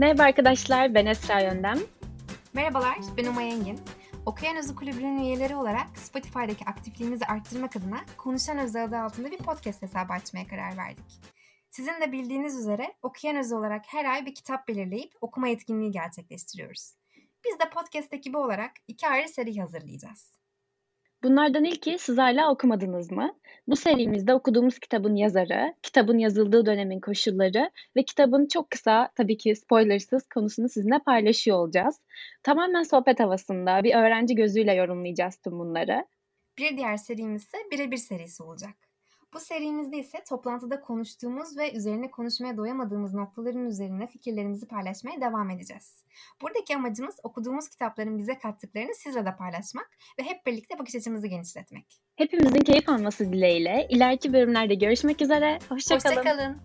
Merhaba arkadaşlar, ben Esra Yöndem. Merhabalar, ben Umay Engin. Okuyan Özü Kulübü'nün üyeleri olarak Spotify'daki aktifliğimizi arttırmak adına Konuşan Özü adı altında bir podcast hesabı açmaya karar verdik. Sizin de bildiğiniz üzere Okuyan Özü olarak her ay bir kitap belirleyip okuma etkinliği gerçekleştiriyoruz. Biz de podcast ekibi olarak iki ayrı seri hazırlayacağız. Bunlardan ilki siz hala okumadınız mı? Bu serimizde okuduğumuz kitabın yazarı, kitabın yazıldığı dönemin koşulları ve kitabın çok kısa, tabii ki spoilersız konusunu sizinle paylaşıyor olacağız. Tamamen sohbet havasında, bir öğrenci gözüyle yorumlayacağız tüm bunları. Bir diğer serimiz ise birebir serisi olacak. Bu serimizde ise toplantıda konuştuğumuz ve üzerine konuşmaya doyamadığımız noktaların üzerine fikirlerimizi paylaşmaya devam edeceğiz. Buradaki amacımız okuduğumuz kitapların bize kattıklarını sizle de paylaşmak ve hep birlikte bakış açımızı genişletmek. Hepimizin keyif alması dileğiyle ileriki bölümlerde görüşmek üzere. Hoşçakalın. Hoşçakalın.